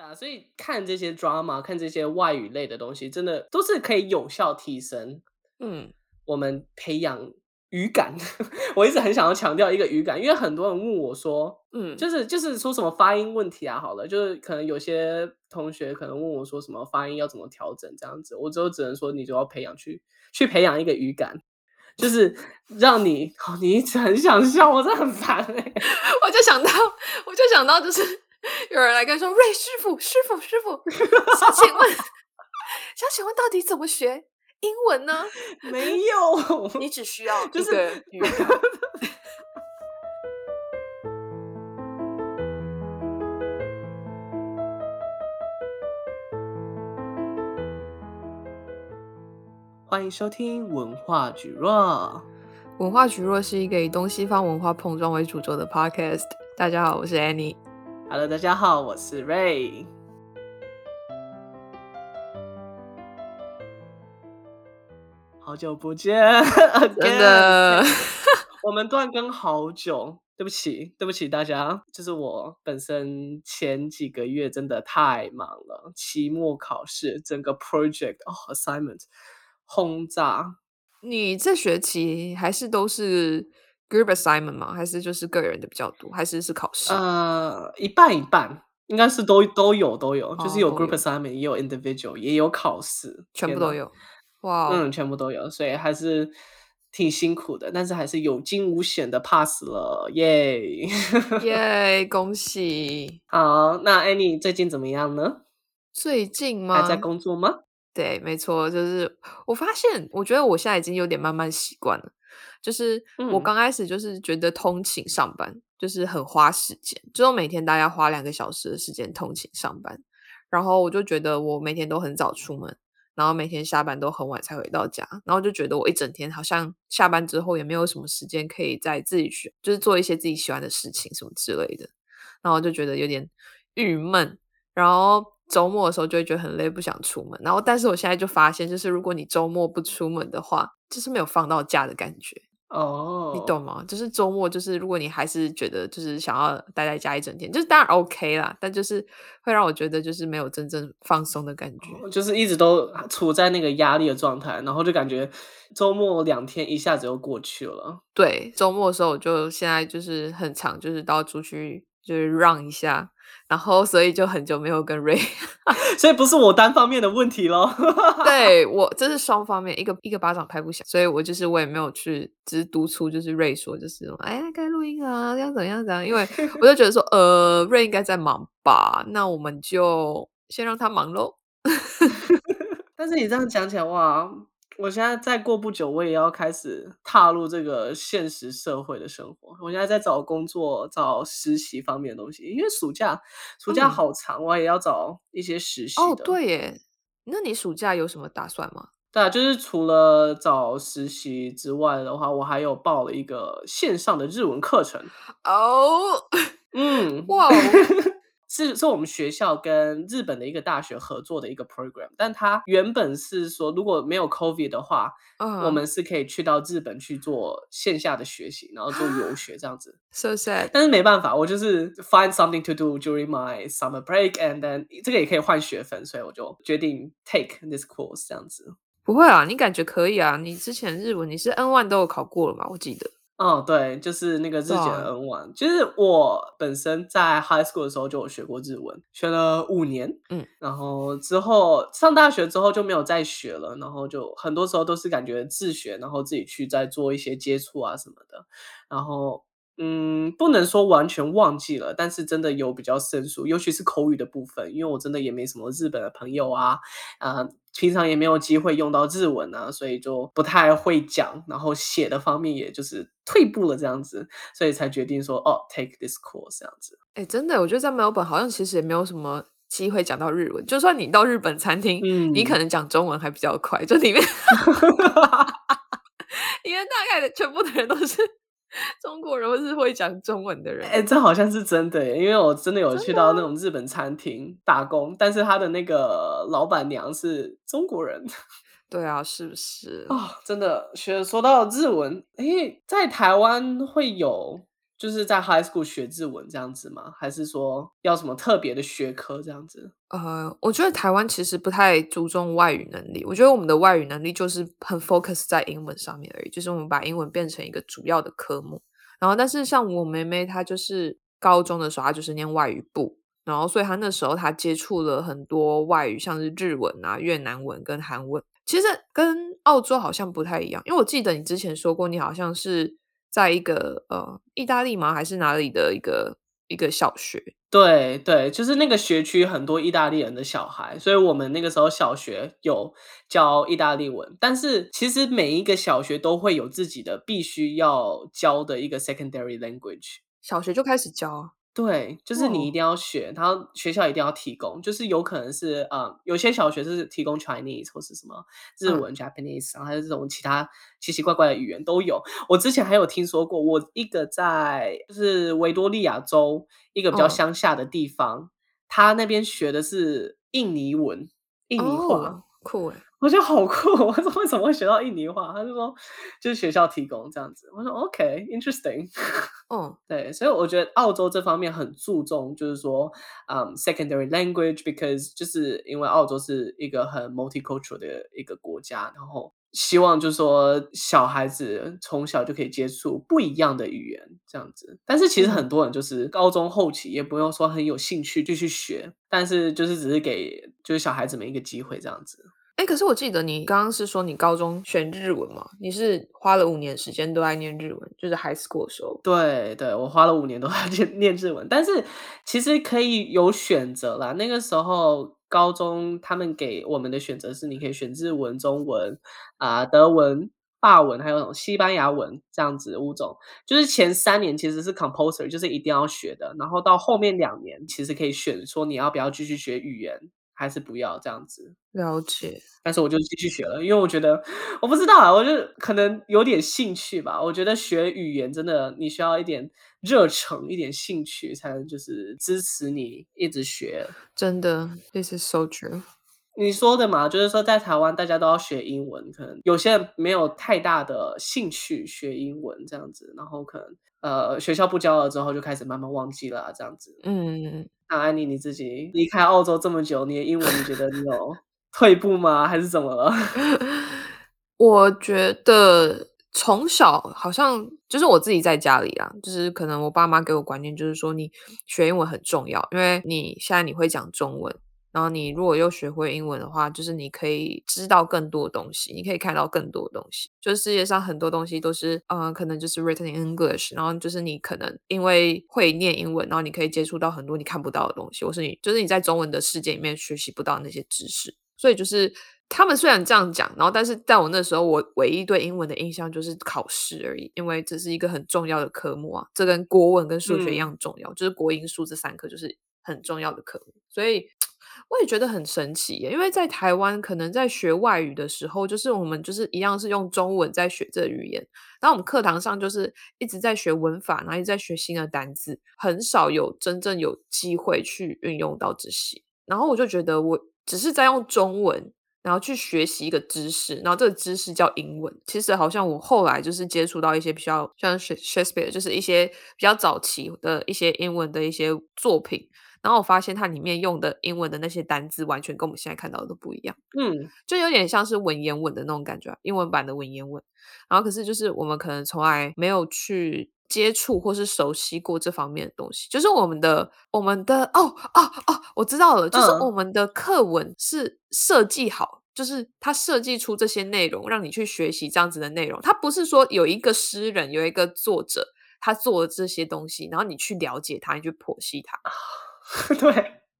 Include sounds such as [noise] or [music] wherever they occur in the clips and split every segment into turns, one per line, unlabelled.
对啊，所以看这些 drama，看这些外语类的东西，真的都是可以有效提升，嗯，我们培养语感。[laughs] 我一直很想要强调一个语感，因为很多人问我说，嗯，就是就是说什么发音问题啊，好了，就是可能有些同学可能问我说什么发音要怎么调整这样子，我就只能说你就要培养去去培养一个语感，就是让你，哦，你一直很想笑，我真的很烦欸，[laughs]
我就想到，我就想到就是。有人来跟说：“瑞师傅，师傅，师傅，想请问，[laughs] 想请问到底怎么学英文呢？”
没有，
你只需要 [laughs]
就是。[laughs] 欢迎收听文化蒟蒻。
文化蒟蒻是一个以东西方文化碰撞为主轴的 podcast。大家好，我是 Annie。
Hello，大家好，我是 Ray。好久不见，
真的，[laughs]
我们断更好久，对不起，对不起大家，就是我本身前几个月真的太忙了，期末考试，整个 project 哦 assignment 轰炸。
你这学期还是都是？Group assignment 吗？还是就是个人的比较多？还是是考试？
呃，一半一半，应该是都都有都有，就是有 group assignment，也有 individual，也有考试，
全部都有。哇，
嗯，全部都有，所以还是挺辛苦的，但是还是有惊无险的 pass 了，耶
耶，[laughs] 恭喜！
好，那 Annie 最近怎么样呢？
最近吗？
还在工作吗？
对，没错，就是我发现，我觉得我现在已经有点慢慢习惯了。就是我刚开始就是觉得通勤上班就是很花时间，嗯、就每天大概花两个小时的时间通勤上班，然后我就觉得我每天都很早出门，然后每天下班都很晚才回到家，然后就觉得我一整天好像下班之后也没有什么时间可以再自己去，就是做一些自己喜欢的事情什么之类的，然后就觉得有点郁闷，然后周末的时候就会觉得很累，不想出门，然后但是我现在就发现，就是如果你周末不出门的话，就是没有放到假的感觉。哦，oh. 你懂吗？就是周末，就是如果你还是觉得就是想要待在家一整天，就是当然 OK 啦，但就是会让我觉得就是没有真正放松的感觉，
就是一直都处在那个压力的状态，然后就感觉周末两天一下子又过去了。
对，周末的时候我就现在就是很常，就是到出去就是 run 一下。然后，所以就很久没有跟 Ray，[laughs]
所以不是我单方面的问题咯。[laughs]
对，我这是双方面，一个一个巴掌拍不响，所以我就是我也没有去，只是督促，就是 Ray 说，就是哎，该录音啊，要怎样怎样，因为 [laughs] 我就觉得说，呃，Ray 应该在忙吧，那我们就先让他忙喽。
但是你这样讲起来，哇。我现在再过不久，我也要开始踏入这个现实社会的生活。我现在在找工作、找实习方面的东西，因为暑假暑假好长，嗯、我也要找一些实
习对耶，那你暑假有什么打算吗？
对啊，就是除了找实习之外的话，我还有报了一个线上的日文课程。
哦，[laughs]
嗯，
哇。
是是我们学校跟日本的一个大学合作的一个 program，但它原本是说如果没有 COVID 的话，uh 我们是可以去到日本去做线下的学习，然后做游学这样子。
So sad。
但是没办法，我就是 find something to do during my summer break，and then 这个也可以换学分，所以我就决定 take this course 这样子。
不会啊，你感觉可以啊？你之前日文你是 N one 都有考过了吗？我记得。
哦，对，就是那个日检 N1，就是我本身在 high school 的时候就有学过日文，学了五年，嗯，然后之后上大学之后就没有再学了，然后就很多时候都是感觉自学，然后自己去再做一些接触啊什么的，然后。嗯，不能说完全忘记了，但是真的有比较生疏，尤其是口语的部分，因为我真的也没什么日本的朋友啊，啊、呃，平常也没有机会用到日文啊，所以就不太会讲，然后写的方面也就是退步了这样子，所以才决定说哦，take this course 这样子。
哎，真的，我觉得在墨尔本好像其实也没有什么机会讲到日文，就算你到日本餐厅，嗯，你可能讲中文还比较快，就里面，[laughs] 因为大概的全部的人都是。中国人或是会讲中文的人，
哎、欸，这好像是真的耶，因为我真的有去到那种日本餐厅打工，但是他的那个老板娘是中国人。[laughs]
对啊，是不是？
哦，真的学说到日文，哎、欸，在台湾会有就是在 high school 学日文这样子吗？还是说要什么特别的学科这样子？
呃，我觉得台湾其实不太注重外语能力。我觉得我们的外语能力就是很 focus 在英文上面而已，就是我们把英文变成一个主要的科目。然后，但是像我妹妹，她就是高中的时候，她就是念外语部，然后所以她那时候她接触了很多外语，像是日文啊、越南文跟韩文。其实跟澳洲好像不太一样，因为我记得你之前说过，你好像是。在一个呃，意大利吗？还是哪里的一个一个小学？
对对，就是那个学区很多意大利人的小孩，所以我们那个时候小学有教意大利文。但是其实每一个小学都会有自己的必须要教的一个 secondary language，
小学就开始教。
对，就是你一定要学，哦、然后学校一定要提供，就是有可能是啊、嗯，有些小学是提供 Chinese 或是什么日文、嗯、Japanese，然后还有这种其他奇奇怪怪的语言都有。我之前还有听说过，我一个在就是维多利亚州一个比较乡下的地方，哦、他那边学的是印尼文、印尼话，
哦、酷诶
我觉得好酷！[laughs] 我说为什么会学到印尼话？他就说就是学校提供这样子。我说 OK，interesting。[laughs]
嗯，
对，所以我觉得澳洲这方面很注重，就是说，嗯，secondary language，because 就是因为澳洲是一个很 multicultural 的一个国家，然后希望就是说小孩子从小就可以接触不一样的语言这样子。但是其实很多人就是高中后期也不用说很有兴趣继续学，但是就是只是给就是小孩子们一个机会这样子。
哎，可是我记得你刚刚是说你高中选日文嘛？你是花了五年时间都在念日文，就是 high school 的时候。
对对，我花了五年都在念念日文，但是其实可以有选择啦。那个时候高中他们给我们的选择是，你可以选日文、中文啊、德文、法文，还有西班牙文这样子五种。就是前三年其实是 compulsory，就是一定要学的。然后到后面两年其实可以选说你要不要继续学语言。还是不要这样子。
了解，
但是我就继续学了，因为我觉得我不知道啊，我就可能有点兴趣吧。我觉得学语言真的你需要一点热忱，一点兴趣，才能就是支持你一直学。
真的，This is so true。
你说的嘛，就是说在台湾大家都要学英文，可能有些人没有太大的兴趣学英文这样子，然后可能呃学校不教了之后就开始慢慢忘记了啊，这样子。
嗯。
那安妮，你自己离开澳洲这么久，你的英文你觉得你有退步吗？还是怎么了？[laughs]
我觉得从小好像就是我自己在家里啊，就是可能我爸妈给我观念就是说，你学英文很重要，因为你现在你会讲中文。然后你如果又学会英文的话，就是你可以知道更多的东西，你可以看到更多的东西。就是世界上很多东西都是，嗯，可能就是 written in English，然后就是你可能因为会念英文，然后你可以接触到很多你看不到的东西，或是你就是你在中文的世界里面学习不到那些知识。所以就是他们虽然这样讲，然后但是在我那时候，我唯一对英文的印象就是考试而已，因为这是一个很重要的科目啊，这跟国文跟数学一样重要，嗯、就是国英数这三科就是很重要的科目，所以。我也觉得很神奇，因为在台湾，可能在学外语的时候，就是我们就是一样是用中文在学这语言，然后我们课堂上就是一直在学文法，然后一直在学新的单字，很少有真正有机会去运用到这些。然后我就觉得，我只是在用中文，然后去学习一个知识，然后这个知识叫英文。其实好像我后来就是接触到一些比较像 Shakespeare，就是一些比较早期的一些英文的一些作品。然后我发现它里面用的英文的那些单字，完全跟我们现在看到的都不一样。
嗯，
就有点像是文言文的那种感觉，英文版的文言文。然后可是就是我们可能从来没有去接触或是熟悉过这方面的东西。就是我们的我们的哦哦哦，我知道了，就是我们的课文是设计好，就是它设计出这些内容，让你去学习这样子的内容。它不是说有一个诗人有一个作者他做了这些东西，然后你去了解他，你去剖析他。[laughs]
对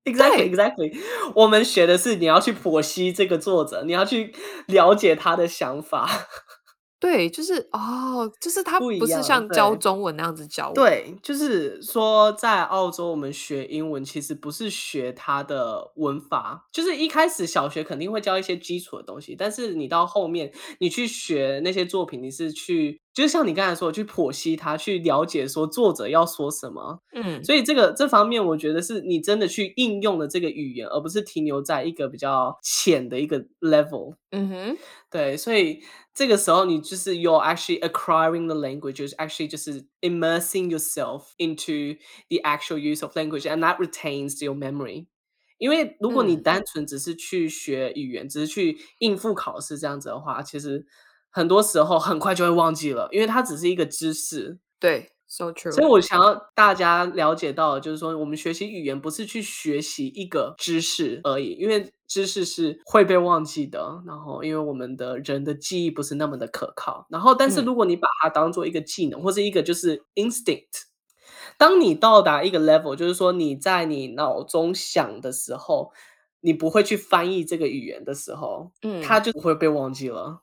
，exactly exactly，我们学的是你要去剖析这个作者，你要去了解他的想法。[laughs]
对，就是哦，就是他不是像教中文那样子教。
对，就是说在澳洲我们学英文，其实不是学他的文法，就是一开始小学肯定会教一些基础的东西，但是你到后面你去学那些作品，你是去。就是像你刚才说，去剖析它，去了解说作者要说什么。
嗯，
所以这个这方面，我觉得是你真的去应用了这个语言，而不是停留在一个比较浅的一个 level。
嗯哼，
对，所以这个时候你就是 you're actually acquiring the language, actually 就是 immersing yourself into the actual use of language, and that retains your memory. 因为如果你单纯只是去学语言，嗯、只是去应付考试这样子的话，其实很多时候很快就会忘记了，因为它只是一个知识。
对，so true。
所以我想要大家了解到的，就是说我们学习语言不是去学习一个知识而已，因为知识是会被忘记的。然后，因为我们的人的记忆不是那么的可靠。然后，但是如果你把它当做一个技能，嗯、或是一个就是 instinct。当你到达一个 level，就是说你在你脑中想的时候，你不会去翻译这个语言的时候，嗯，它就不会被忘记了。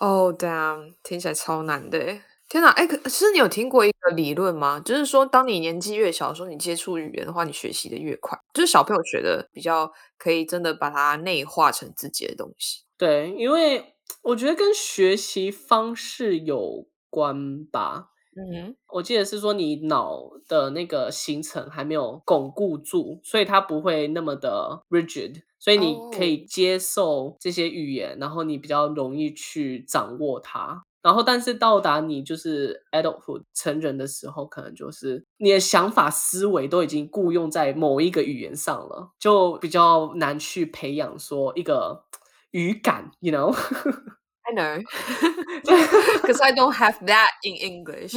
Oh damn，听起来超难的。天哪，哎，可是你有听过一个理论吗？就是说，当你年纪越小的时候，你接触语言的话，你学习的越快。就是小朋友学的比较可以真的把它内化成自己的东西。
对，因为我觉得跟学习方式有关吧。
嗯，
我记得是说你脑的那个形成还没有巩固住，所以它不会那么的 rigid，所以你可以接受这些语言，oh. 然后你比较容易去掌握它。然后，但是到达你就是 adulthood 成人的时候，可能就是你的想法思维都已经雇佣在某一个语言上了，就比较难去培养说一个 [tsk] 语感，you know。[laughs]
I know, [laughs] [laughs] because I don't have that in English. [laughs]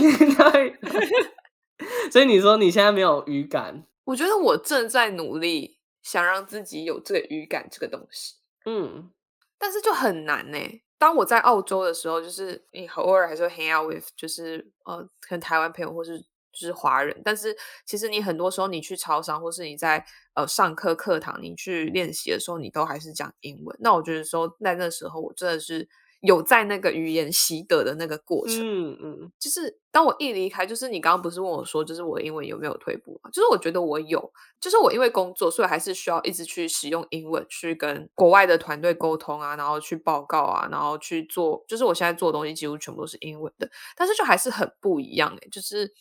所以你说你现在没有语感？
我觉得我正在努力想让自己有这个语感这个东西。
嗯，
但是就很难呢。当我在澳洲的时候，就是你偶尔还是会 hang out with，就是呃，跟台湾朋友或是就是华人。但是其实你很多时候你去超商，或是你在呃上课课堂，你去练习的时候，你都还是讲英文。那我觉得说在那时候，我真的是。有在那个语言习得的那个过程，
嗯嗯，
就是当我一离开，就是你刚刚不是问我说，就是我英文有没有退步吗？就是我觉得我有，就是我因为工作，所以还是需要一直去使用英文去跟国外的团队沟通啊，然后去报告啊，然后去做，就是我现在做的东西几乎全部都是英文的，但是就还是很不一样诶，就是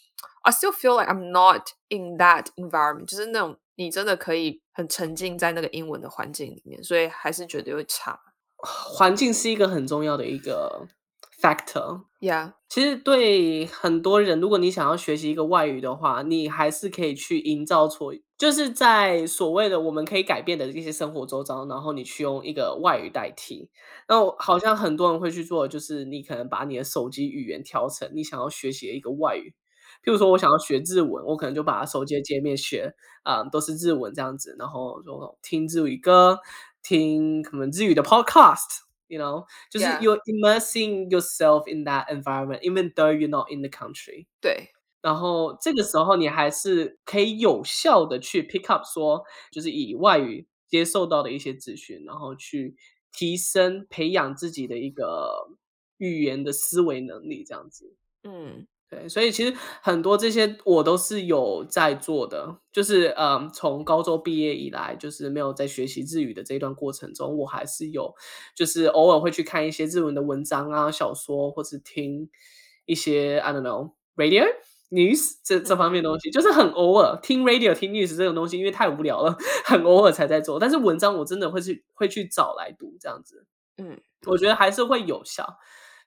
I still feel like I'm not in that environment，就是那种你真的可以很沉浸在那个英文的环境里面，所以还是觉得会差。
环境是一个很重要的一个 factor，yeah。其实对很多人，如果你想要学习一个外语的话，你还是可以去营造出，就是在所谓的我们可以改变的一些生活周遭，然后你去用一个外语代替。那好像很多人会去做，就是你可能把你的手机语言调成你想要学习的一个外语。譬如说我想要学日文，我可能就把手机的界面学啊、嗯，都是日文这样子，然后就听日语歌。听可能日语的 podcast，you know，就是 you're immersing yourself in that environment，even though you're not in the country。
对，
然后这个时候你还是可以有效的去 pick up，说就是以外语接受到的一些资讯，然后去提升培养自己的一个语言的思维能力，这样子。
嗯。
对，所以其实很多这些我都是有在做的，就是嗯，从高中毕业以来，就是没有在学习日语的这一段过程中，我还是有，就是偶尔会去看一些日文的文章啊、小说，或是听一些 I don't know radio news 这这方面的东西，就是很偶尔听 radio 听 news 这种东西，因为太无聊了，很偶尔才在做。但是文章我真的会去会去找来读这样子，
嗯，
我觉得还是会有效。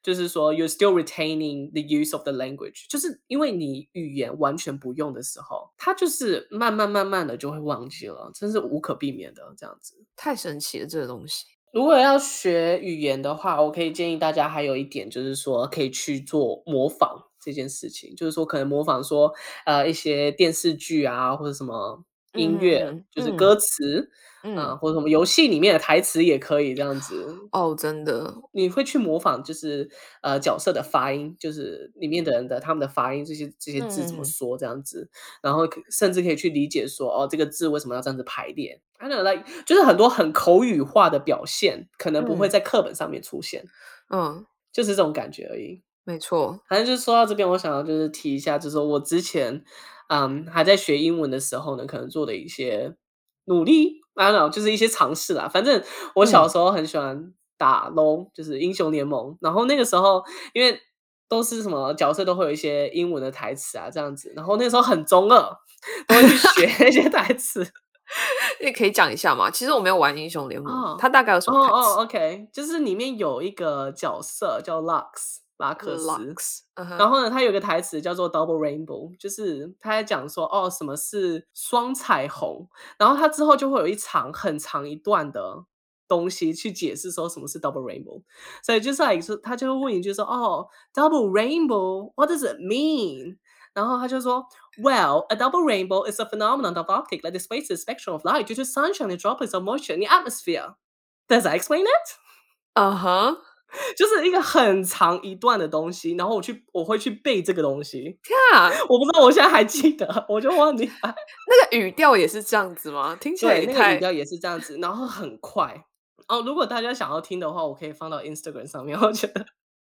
就是说，you're still retaining the use of the language，就是因为你语言完全不用的时候，它就是慢慢慢慢的就会忘记了，真是无可避免的这样子。
太神奇了，这个东西。
如果要学语言的话，我可以建议大家还有一点，就是说可以去做模仿这件事情，就是说可能模仿说，呃，一些电视剧啊，或者什么音乐，嗯、就是歌词。啊，或者什么游戏里面的台词也可以这样子。
哦，真的，
你会去模仿，就是呃角色的发音，就是里面的人的他们的发音，这些这些字怎么说这样子，嗯、然后甚至可以去理解说，哦，这个字为什么要这样子排列，I don't know, like 就是很多很口语化的表现，可能不会在课本上面出现，
嗯，
就是这种感觉而已，
没错。
反正就是说到这边，我想要就是提一下，就是说我之前嗯还在学英文的时候呢，可能做的一些努力。I don't know，就是一些尝试啦。反正我小时候很喜欢打嗯、就是英雄联盟。然后那个时候，因为都是什么角色都会有一些英文的台词啊，这样子。然后那时候很中二，都会去学 [laughs] 那些台词。[laughs]
你可以讲一下吗？其实我没有玩英雄联盟，它、oh, 大概有什么台词？
哦、oh,，OK，就是里面有一个角色叫 Lux 拉克斯 uh -huh. 然后呢，他有个台词叫做 Double Rainbow，就是他在讲说哦，什么是双彩虹？然后他之后就会有一长很长一段的东西去解释说什么是 Double Rainbow，所以就是来说，他就会问一句说哦，Double Rainbow，What does it mean？然后他就说，Well, a double rainbow is a phenomenon of optics that displays the spectrum of light due to sunshine and droplets of moisture in the atmosphere. Does that explain it?
嗯哼，
就是一个很长一段的东西，然后我去我会去背这个东西。
天啊，
我不知道我现在还记得，我就忘记了。[laughs]
那个语调也是这样子吗？听起
来，那个语调也是这样子，然后很快。哦，如果大家想要听的话，我可以放到 Instagram 上面，我觉得。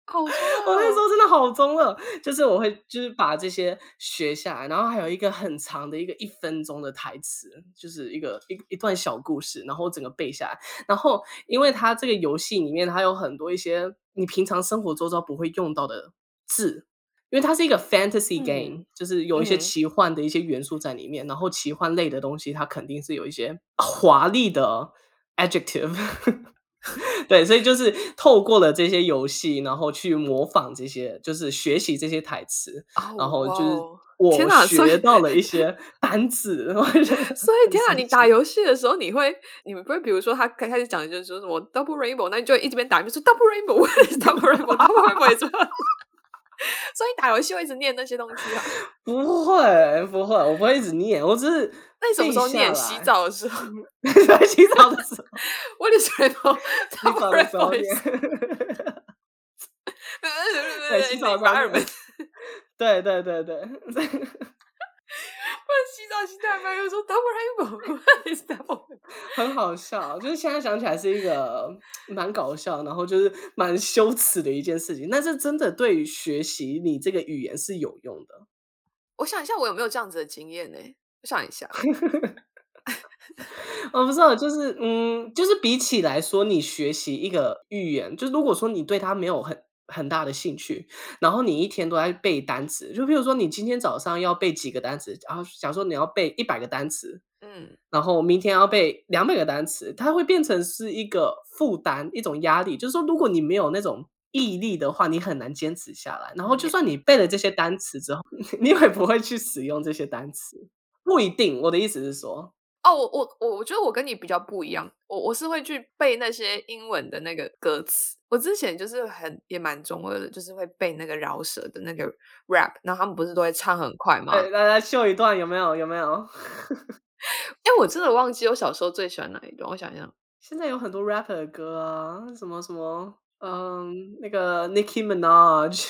好，[laughs] 我
那时候真的好中二，就是我会就是把这些学下来，然后还有一个很长的一个一分钟的台词，就是一个一一段小故事，然后整个背下来。然后因为它这个游戏里面它有很多一些你平常生活周遭不会用到的字，因为它是一个 fantasy game，、嗯、就是有一些奇幻的一些元素在里面，嗯、然后奇幻类的东西它肯定是有一些华丽的 adjective。[laughs] [laughs] 对，所以就是透过了这些游戏，然后去模仿这些，就是学习这些台词，oh, 然后就是我学到了一 [laughs] 些单词。[laughs]
所以天啊，你打游戏的时候，你会，你们不会，比如说他开开始讲的就是说什么 double rainbow，那你就一直边打一边说 double rainbow，double rainbow，double rainbow。所以打游戏会一直念那些东西啊？
不会，不会，我不会一直念，我只是。
那你什么时候念？[laughs] 洗澡的时候。
洗澡的时候。
我的水泡。
洗澡的时候念。
对，洗澡的时候。
对对对对。
我洗澡洗太慢，又说 double [laughs] [laughs] rainbow，
很好笑。就是现在想起来是一个蛮搞笑，然后就是蛮羞耻的一件事情。但是真的对于学习你这个语言是有用的。
我想一下，我有没有这样子的经验呢？我想一下，
我 [laughs] 不知道，就是嗯，就是比起来说，你学习一个语言，就是如果说你对它没有很很大的兴趣，然后你一天都在背单词，就比如说你今天早上要背几个单词，然后假如说你要背一百个单词，嗯，然后明天要背两百个单词，它会变成是一个负担，一种压力。就是说，如果你没有那种毅力的话，你很难坚持下来。然后，就算你背了这些单词之后，[laughs] 你也不会去使用这些单词？不一定，我的意思是说，
哦，我我我我觉得我跟你比较不一样，我我是会去背那些英文的那个歌词。我之前就是很也蛮中二的，就是会背那个饶舌的那个 rap，然后他们不是都会唱很快吗？
对，来来秀一段，有没有？有没有？[laughs]
哎，我真的忘记我小时候最喜欢哪一段，我想想，
现在有很多 rapper 的歌啊，什么什么，嗯，那个 Nicki Minaj、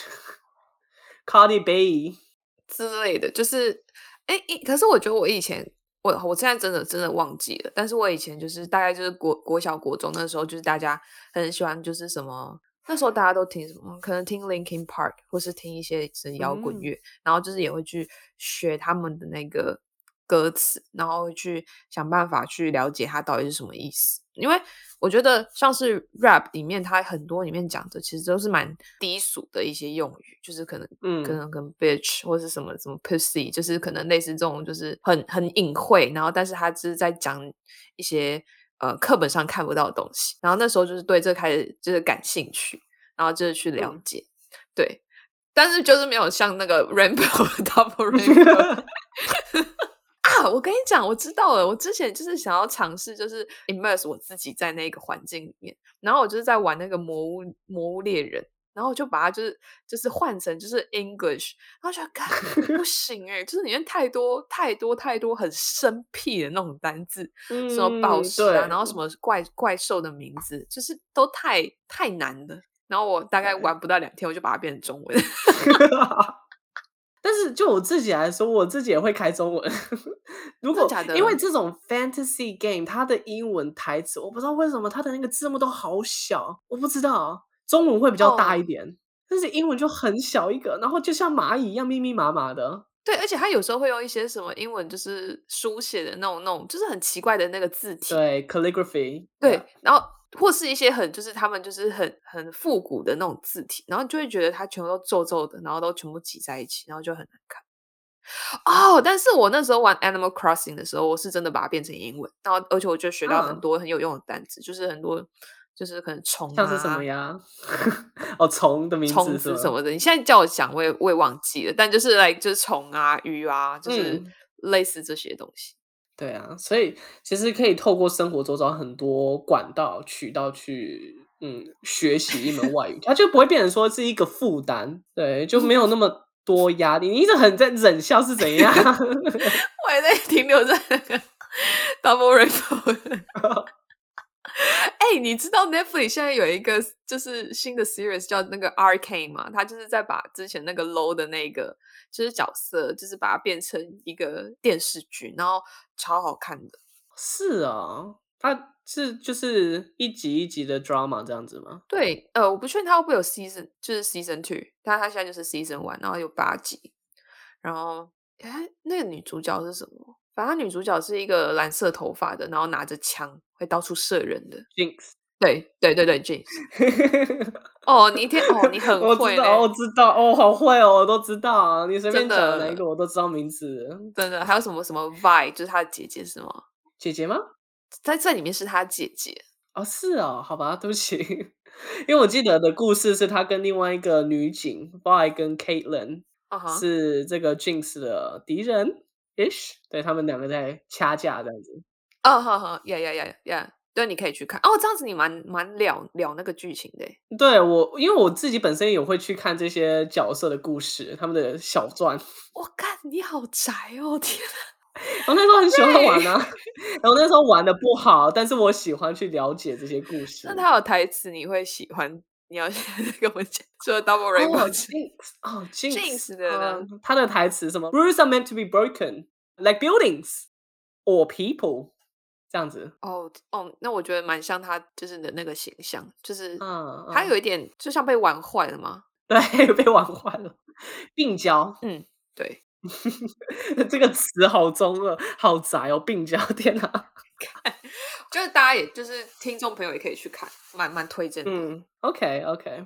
[laughs] Cardi B
之类的，就是。哎，可是我觉得我以前，我我现在真的真的忘记了。但是我以前就是大概就是国国小国中那时候，就是大家很喜欢就是什么，那时候大家都听什么，可能听 Linkin Park 或是听一些是摇滚乐，嗯，然后就是也会去学他们的那个歌词，然后去想办法去了解它到底是什么意思，因为。我觉得像是 rap 里面，它很多里面讲的其实都是蛮低俗的一些用语，就是可能，嗯，可能跟 bitch 或是什么什么 pussy，就是可能类似这种，就是很很隐晦，然后但是他只是在讲一些呃课本上看不到的东西，然后那时候就是对这开始就是感兴趣，然后就是去了解，嗯、对，但是就是没有像那个 rainbow [laughs] double rainbow。[laughs] 啊，我跟你讲，我知道了。我之前就是想要尝试，就是 immerse 我自己在那个环境里面，然后我就是在玩那个魔物魔物猎人，然后我就把它就是就是换成就是 English，然后就觉得不行哎、欸、就是里面太多太多太多很生僻的那种单字，嗯、什么宝石啊，然后什么怪怪兽的名字，就是都太太难了。然后我大概玩不到两天，我就把它变成中文。[laughs]
但是就我自己来说，我自己也会开中文。[laughs] 如果因为这种 fantasy game，它的英文台词我不知道为什么它的那个字幕都好小，我不知道中文会比较大一点，oh. 但是英文就很小一个，然后就像蚂蚁一样密密麻麻的。
对，而且它有时候会用一些什么英文，就是书写的那种那种，就是很奇怪的那个字体。
对，calligraphy。
对，然后或是一些很就是他们就是很很复古的那种字体，然后就会觉得它全部都皱皱的，然后都全部挤在一起，然后就很难看。哦，但是我那时候玩 Animal Crossing 的时候，我是真的把它变成英文，然后而且我就学到很多很有用的单词，嗯、就是很多就是可能虫、啊，
像是什么呀？[laughs] 哦，虫的名字，
虫子什么的。你现在叫我讲，我也我也忘记了，但就是来就是虫啊、鱼啊，就是类似这些东西。
嗯、对啊，所以其实可以透过生活周遭很多管道渠道去嗯学习一门外语，它就不会变成说是一个负担，对，就没有那么。多压力，你一直很在忍笑是怎样？[laughs]
我还在停留在 Double Rainbow。[laughs] [laughs] 哎、欸，你知道 Netflix 现在有一个就是新的 series 叫那个 Arcane 吗？他就是在把之前那个 low 的那个就是角色，就是把它变成一个电视剧，然后超好看的。
是啊，他。是就是一集一集的 drama 这样子吗？
对，呃，我不确定它会不会有 season，就是 season two，但它现在就是 season one，然后有八集。然后，哎，那个女主角是什么？反正女主角是一个蓝色头发的，然后拿着枪会到处射人的。
Jinx，
对对对对，Jinx。[laughs] 哦，你一天哦，你很会，
我知道，我知道，哦，好会哦，我都知道啊，你随便讲哪一个我都知道名字。
真的，还有什么什么 Vi，就是她的姐姐是吗？
姐姐吗？
在这里面是她姐姐
哦，是哦，好吧，对不起，[laughs] 因为我记得的故事是她跟另外一个女警 Vi 跟 Caitlyn、uh huh. 是这个 Jinx 的敌人 ish，对他们两个在掐架这样子。
哦，好好，yeah yeah yeah yeah，对，你可以去看哦，这样子你蛮蛮了了那个剧情的。
对我，因为我自己本身也会去看这些角色的故事，他们的小传。[laughs]
我看你好宅哦，天啊！[laughs]
我那时候很喜欢玩啊，对然后那时候玩的不好，但是我喜欢去了解这些故 [laughs] 事。
那他有台词你会喜欢？你要 [laughs] 跟我讲，说 Double Rainbow
哦，Jinx [laughs] 的，他的台词什么？Rules are meant to be broken, like buildings or people，这样子。
哦哦，那我觉得蛮像他就是的那个形象，就是嗯，他有一点就像被玩坏了吗？[laughs]
对，被玩坏了，病娇。
嗯，对。
这个词好中二，好宅哦！病娇，天哪！
就是大家，也就是听众朋友也可以去看，蛮蛮推荐的。
嗯，OK OK，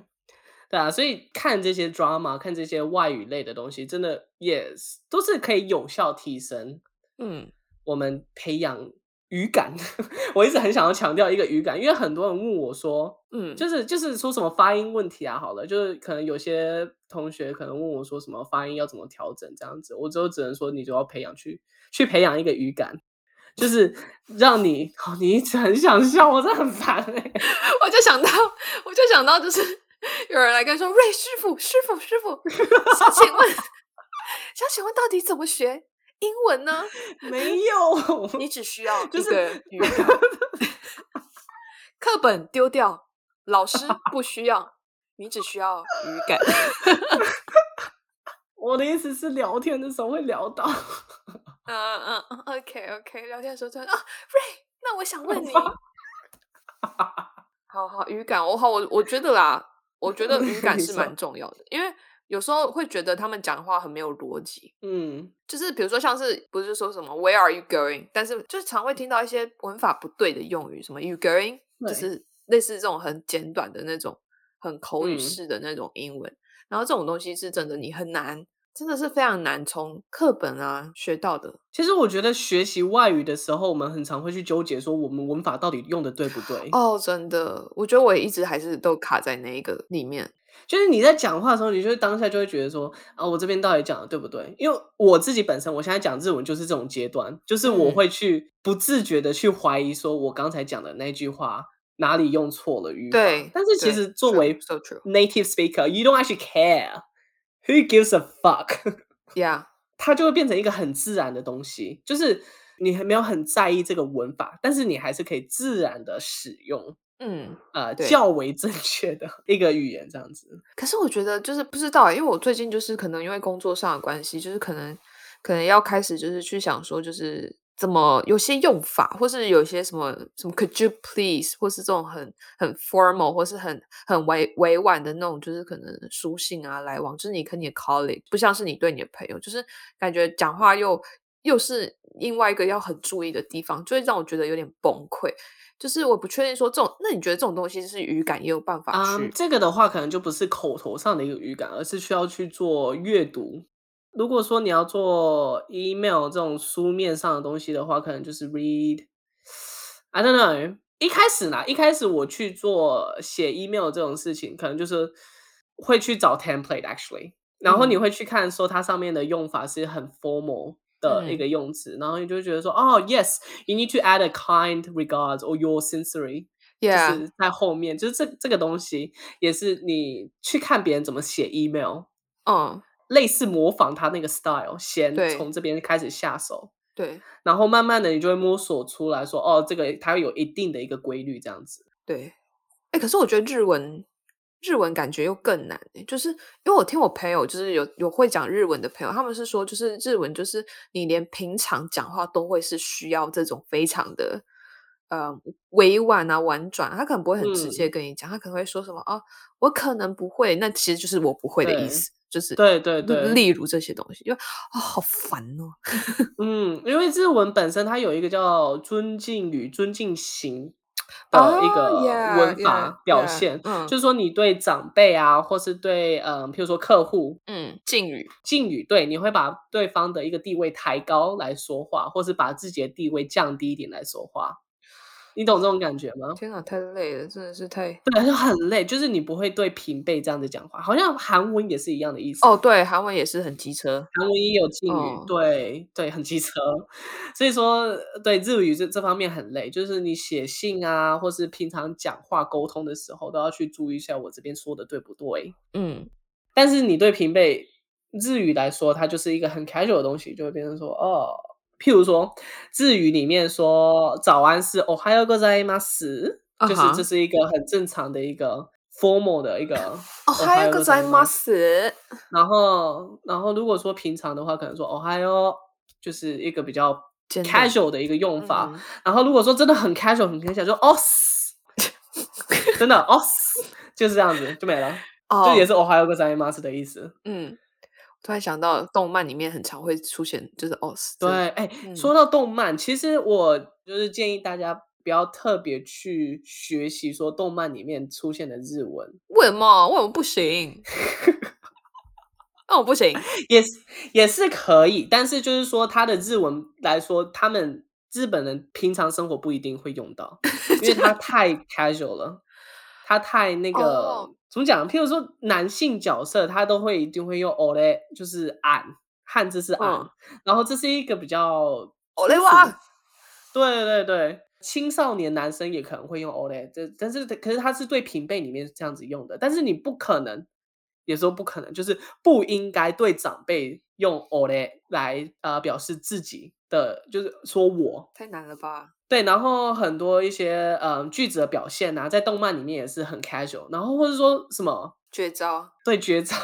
对啊，所以看这些 drama，看这些外语类的东西，真的 yes 都是可以有效提升。嗯，我们培养。语感，[laughs] 我一直很想要强调一个语感，因为很多人问我说，嗯，就是就是说什么发音问题啊，好了，就是可能有些同学可能问我说什么发音要怎么调整这样子，我就只能说你就要培养去去培养一个语感，就是让你，哦，你一直很想笑，我真的很烦哎、欸，[laughs]
我就想到，我就想到，就是 [laughs] 有人来跟说，瑞师傅，师傅，师傅，[laughs] 想请问，想请问到底怎么学？英文呢？
没有，
你只需要就是语感。课本丢掉，老师不需要，你只需要语感。
我的意思是，聊天的时候会聊到。
嗯嗯嗯，OK OK，聊天的时候就啊，Ray，那我想问你，好好语感，我好我我觉得啦，我觉得语感是蛮重要的，因为。有时候会觉得他们讲话很没有逻辑，嗯，就是比如说像是不是说什么 Where are you going？但是就是常会听到一些文法不对的用语，什么 You going？就是类似这种很简短的那种很口语式的那种英文。然后这种东西是真的你很难，真的是非常难从课本啊学到的。
其实我觉得学习外语的时候，我们很常会去纠结说我们文法到底用的对不对？
哦，真的，我觉得我也一直还是都卡在那一个里面。
就是你在讲话的时候，你就会当下就会觉得说啊，我这边到底讲的对不对？因为我自己本身，我现在讲日文就是这种阶段，就是我会去不自觉的去怀疑，说我刚才讲的那句话哪里用错了语法。
对，
但是其实作为 native speaker，you don't actually care who gives a fuck，yeah，[laughs] 它就会变成一个很自然的东西，就是你还没有很在意这个文法，但是你还是可以自然的使用。嗯，呃，对较为正确的一个语言这样子。
可是我觉得就是不知道，因为我最近就是可能因为工作上的关系，就是可能可能要开始就是去想说，就是怎么有些用法，或是有些什么什么 Could you please，或是这种很很 formal，或是很很委委婉的那种，就是可能书信啊来往，就是你跟你的 colleague，不像是你对你的朋友，就是感觉讲话又又是另外一个要很注意的地方，就会让我觉得有点崩溃。就是我不确定说这种，那你觉得这种东西是语感也有办法去？
嗯，这个的话可能就不是口头上的一个语感，而是需要去做阅读。如果说你要做 email 这种书面上的东西的话，可能就是 read。I don't know。一开始呢，一开始我去做写 email 这种事情，可能就是会去找 template actually，然后你会去看说它上面的用法是很 formal。的一个用词，嗯、然后你就会觉得说，哦，yes，you need to add a kind regards or your. 就是在后面，就是这这个东西也是你去看别人怎么写 email，
嗯，
类似模仿他那个 style，先从这边开始下手，
对，
然后慢慢的你就会摸索出来说，哦，这个它有一定的一个规律，这样子，
对，哎，可是我觉得日文。日文感觉又更难，就是因为我听我朋友，就是有有会讲日文的朋友，他们是说，就是日文，就是你连平常讲话都会是需要这种非常的呃委婉啊婉转，他可能不会很直接跟你讲，嗯、他可能会说什么哦，我可能不会，那其实就是我不会的意思，对就是
对对对，
例如这些东西，就啊、哦、好烦哦，[laughs]
嗯，因为日文本身它有一个叫尊敬语、尊敬型。的一个文法表现，oh, yeah, yeah, yeah, 就是说你对长辈啊，或是对嗯，譬如说客户，
嗯，敬语，
敬语，对，你会把对方的一个地位抬高来说话，或是把自己的地位降低一点来说话。你懂这种感觉吗？
天哪，太累了，真的是太
对，就很累。就是你不会对平辈这样子讲话，好像韩文也是一样的意思。
哦，对，韩文也是很机车，
韩文也有敬语，哦、对对，很机车。所以说，对日语这这方面很累，就是你写信啊，或是平常讲话沟通的时候，都要去注意一下我这边说的对不对。
嗯，
但是你对平辈日语来说，它就是一个很 casual 的东西，就会变成说哦。譬如说，日语里面说早安是おはようございます，uh huh. 就是这是一个很正常的一个 formal 的一个
おはようございます。
然后，然后如果说平常的话，可能说おはよう，就是一个比较 casual 的一个用法。嗯、然后如果说真的很 casual 很 casual，就おす，[laughs] 真的おす，就是这样子就没了，oh. 就也是おはようございます的意思。
嗯。 突然想到，动漫里面很常会出现，就是 os。
对，哎、欸，说到动漫，嗯、其实我就是建议大家不要特别去学习说动漫里面出现的日文。
为什么？为什么不行？[laughs] 那我不行，
也是也是可以，但是就是说，他的日文来说，他们日本人平常生活不一定会用到，因为他 [laughs] 太 casual 了，他太那个。Oh. 怎么讲？譬如说，男性角色他都会一定会用 ole，就是俺，汉字是俺，嗯、然后这是一个比较
ole 哇。
对对对，青少年男生也可能会用 ole，这但是可是他是对平辈里面这样子用的，但是你不可能，也说不可能，就是不应该对长辈用 ole 来呃表示自己的，就是说我
太难了吧。
对，然后很多一些嗯句子的表现啊，在动漫里面也是很 casual，然后或者说什么
绝招，
对绝招，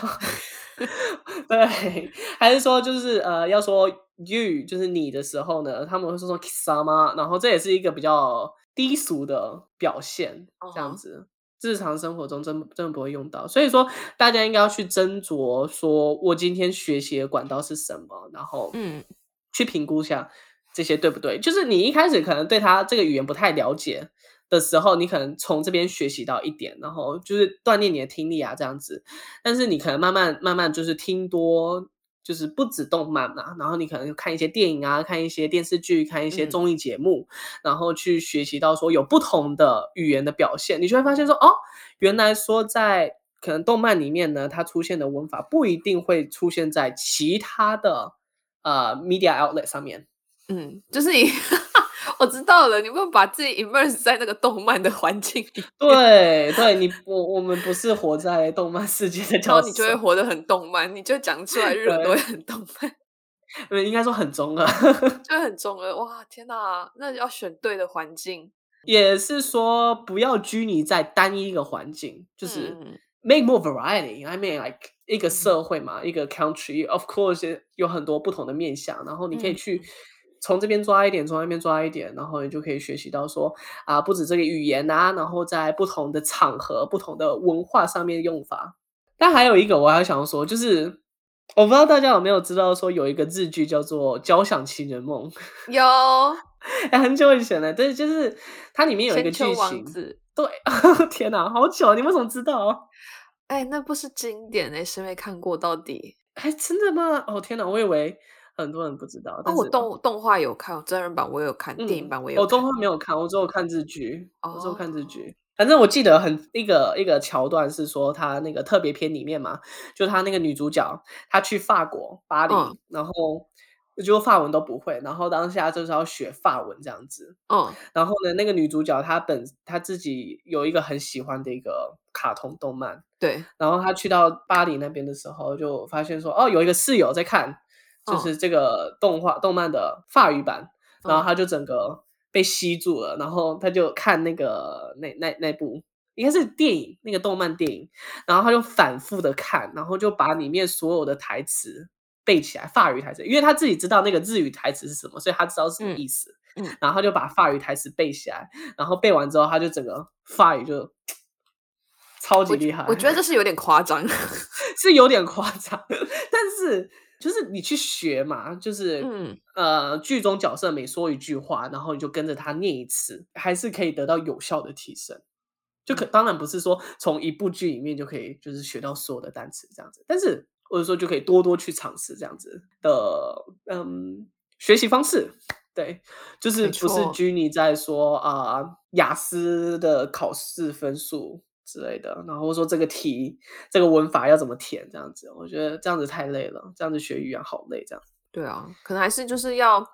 对，[laughs] [laughs] 还是说就是呃要说 you 就是你的时候呢，他们会说说 kisama，然后这也是一个比较低俗的表现，这样子，uh huh. 日常生活中真真的不会用到，所以说大家应该要去斟酌，说我今天学习的管道是什么，然后嗯，去评估一下。这些对不对？就是你一开始可能对他这个语言不太了解的时候，你可能从这边学习到一点，然后就是锻炼你的听力啊，这样子。但是你可能慢慢慢慢就是听多，就是不止动漫嘛，然后你可能看一些电影啊，看一些电视剧，看一些综艺节目，嗯、然后去学习到说有不同的语言的表现，你就会发现说哦，原来说在可能动漫里面呢，它出现的文法不一定会出现在其他的呃 media outlet 上面。
嗯，就是你，[laughs] 我知道了。你不用把自己 immerse 在那个动漫的环境里。
对，对你，我我们不是活在动漫世界的角色，
然后你就会活得很动漫，你就讲出来日文都会很动漫。
对，[laughs] 应该说很中二，[laughs]
就很中二。哇，天哪，那要选对的环境。
也是说，不要拘泥在单一一个环境，就是 make more variety。I mean like 一个社会嘛，嗯、一个 country，of course 有很多不同的面向，然后你可以去。从这边抓一点，从那边抓一点，然后你就可以学习到说啊，不止这个语言啊，然后在不同的场合、不同的文化上面用法。但还有一个我还想说，就是我不知道大家有没有知道，说有一个日剧叫做《交响情人梦》。[laughs]
有，
哎，很久以前了。对，就是它里面有一个剧情。对，[laughs] 天哪，好久！你为什么知道？
哎，那不是经典哎，谁没看过？到底？
哎，真的吗？哦，天哪，我以为很多人不知道。但是
我动动画有看，真人版我有看，电影版我有。
我动画没有看，我只有看日剧。我只有看日剧。反正我记得很一个一个桥段是说，他那个特别篇里面嘛，就他那个女主角，她去法国巴黎，嗯、然后就法文都不会，然后当下就是要学法文这样子。
嗯，
然后呢，那个女主角她本她自己有一个很喜欢的一个卡通动漫，
对。
然后她去到巴黎那边的时候，就发现说，哦，有一个室友在看，就是这个动画、嗯、动漫的法语版，然后他就整个。被吸住了，然后他就看那个那那那部应该是电影，那个动漫电影，然后他就反复的看，然后就把里面所有的台词背起来，法语台词，因为他自己知道那个日语台词是什么，所以他知道是什么意思。嗯，嗯，然后他就把法语台词背起来，然后背完之后，他就整个法语就超级厉害。
我，我觉得这是有点夸张，[laughs]
是有点夸张，但是。就是你去学嘛，就是、嗯、呃，剧中角色每说一句话，然后你就跟着他念一次，还是可以得到有效的提升。就可当然不是说从一部剧里面就可以就是学到所有的单词这样子，但是或者说就可以多多去尝试这样子的嗯学习方式。对，就是不是拘泥在说啊雅思的考试分数。之类的，然后说这个题，这个文法要怎么填，这样子，我觉得这样子太累了，这样子学语言好累，这样。
对啊，可能还是就是要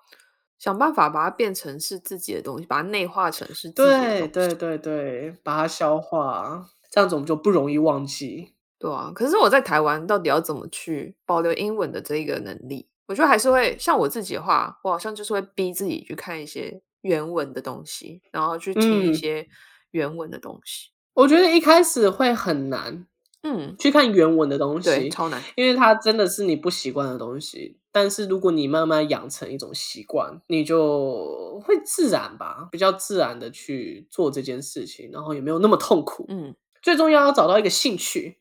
想办法把它变成是自己的东西，把它内化成是自己的东西。
对对对对，把它消化，这样子我们就不容易忘记。
对啊，可是我在台湾到底要怎么去保留英文的这个能力？我觉得还是会像我自己的话，我好像就是会逼自己去看一些原文的东西，然后去听一些原文的东西。嗯
我觉得一开始会很难，
嗯，
去看原文的东西，
对，超难，
因为它真的是你不习惯的东西。但是如果你慢慢养成一种习惯，你就会自然吧，比较自然的去做这件事情，然后也没有那么痛苦。
嗯，
最重要要找到一个兴趣。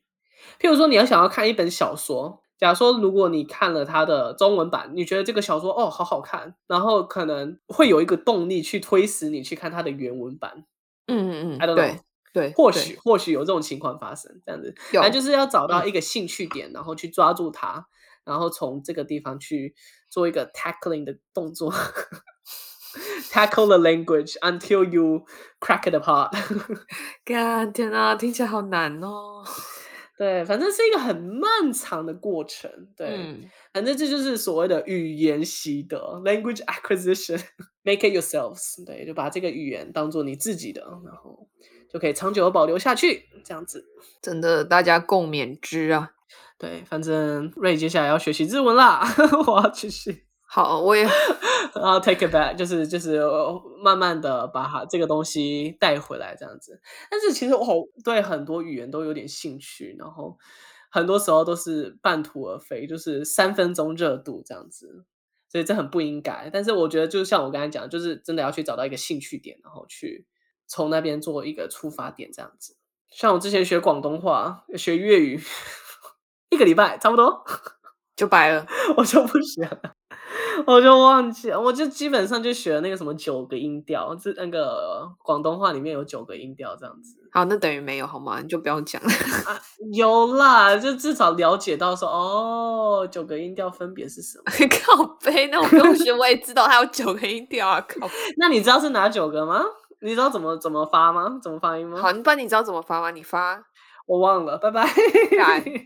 譬如说，你要想要看一本小说，假如说如果你看了它的中文版，你觉得这个小说哦好好看，然后可能会有一个动力去推使你去看它的原文版。
嗯嗯嗯
，I don't know。
对。
或许或许有这种情况发生，这样子，反正就是要找到一个兴趣点，嗯、然后去抓住它，然后从这个地方去做一个 tackling 的动作，[laughs] [laughs] tackle the language until you crack it apart。[laughs]
God, 天啊，听起来好难哦。
对，反正是一个很漫长的过程。对，嗯、反正这就是所谓的语言习得 （language acquisition），make it yourselves。对，就把这个语言当做你自己的，然后。就可以长久的保留下去，这样子，
真的大家共勉之啊！
对，反正 Ray 接下来要学习日文啦，[laughs] 我要继续。
好，我也 [laughs]
要 take it back，就是就是慢慢的把它这个东西带回来，这样子。但是其实我对很多语言都有点兴趣，然后很多时候都是半途而废，就是三分钟热度这样子，所以这很不应该。但是我觉得，就像我刚才讲，就是真的要去找到一个兴趣点，然后去。从那边做一个出发点，这样子。像我之前学广东话、学粤语，一个礼拜差不多
就白了，[laughs]
我就不学了，我就忘记了，我就基本上就学了那个什么九个音调，这那个广东话里面有九个音调这样子。
好，那等于没有好吗？你就不用讲了。
啊，有啦，就至少了解到说，哦，九个音调分别是什么？[laughs]
靠背，那我不用学，我也知道它有九个音调啊。靠，[laughs]
那你知道是哪九个吗？你知道怎么怎么发吗？怎么发音吗？
好，你你知道怎么发吗？你发，
我忘了，拜拜。[laughs]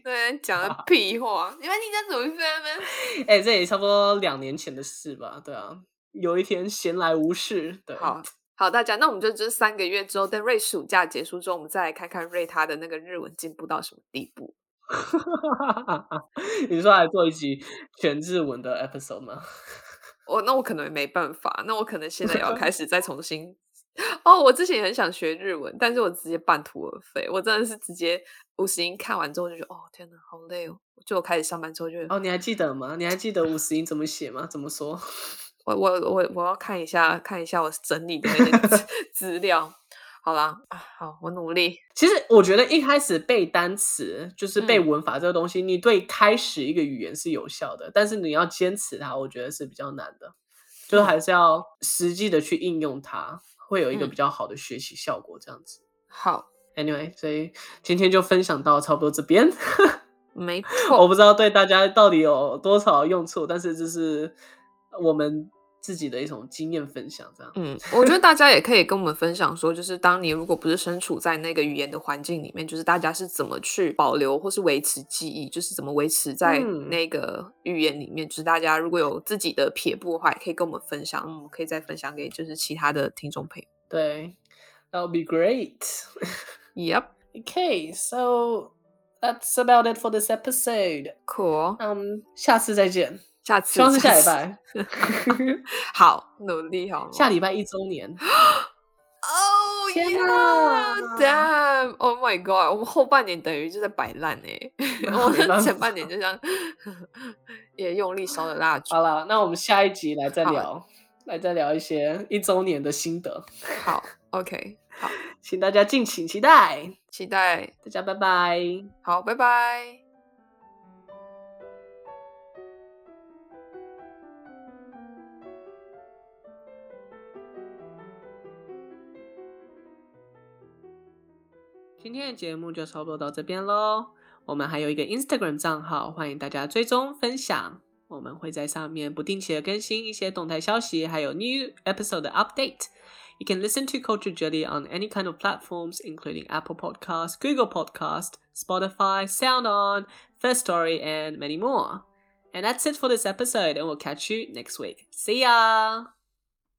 对，讲的屁话，你知道怎么发吗？[laughs]
哎、欸，这也差不多两年前的事吧？对啊，有一天闲来无事，对，
好好大家，那我们就这三个月之后，等瑞暑假结束之后，我们再来看看瑞他的那个日文进步到什么地步。[laughs]
你说来做一集全日文的 episode 吗？
我那我可能没办法，那我可能现在要开始再重新。[laughs] 哦，我之前也很想学日文，但是我直接半途而废。我真的是直接五十音看完之后就觉得，哦天哪，好累哦！就我开始上班之后就
哦，你还记得吗？你还记得五十音怎么写吗？怎么说？[laughs]
我我我我要看一下看一下我整理的那些 [laughs] 资料。好啦，好，我努力。
其实我觉得一开始背单词就是背文法这个东西，嗯、你对开始一个语言是有效的，但是你要坚持它，我觉得是比较难的。就还是要实际的去应用它，会有一个比较好的学习效果。这样子。
好
，Anyway，所以今天就分享到差不多这边。[laughs]
没错，
我不知道对大家到底有多少用处，但是就是我们。自己的一种经验分享，这样。
嗯，我觉得大家也 [laughs] 可以跟我们分享说，就是当你如果不是身处在那个语言的环境里面，就是大家是怎么去保留或是维持记忆，就是怎么维持在那个语言里面。嗯、就是大家如果有自己的撇步的话，也可以跟我们分享，嗯，可以再分享给就是其他的听众朋友。
对，That would be great. [laughs]
Yep. [laughs]
Okay, so that's about it for this episode.
Cool.
嗯，um, 下次再见。
下次，
希望是下礼拜。[laughs]
好，努力好吗？
下礼拜一周年。
哦，[gasps] 天哪！Damn！Oh my god！我们后半年等于就在摆烂哎，[laughs] 我们前半年就像也用力烧了蜡烛。
好了，那我们下一集来再聊，来再聊一些一周年的心得。
好，OK，好，[laughs]
请大家敬请期待，
期待
大家，拜拜。
好，拜拜。
今天的节目就差不多到这边喽。我们还有一个 Instagram 账号，欢迎大家追踪分享。我们会在上面不定期的更新一些动态消息，还有 new episode 的 update。You can listen to Culture Jelly on any kind of platforms, including Apple Podcast, Google Podcast, Spotify, SoundOn, First Story, and many more. And that's it for this episode, and we'll catch you next week. See ya!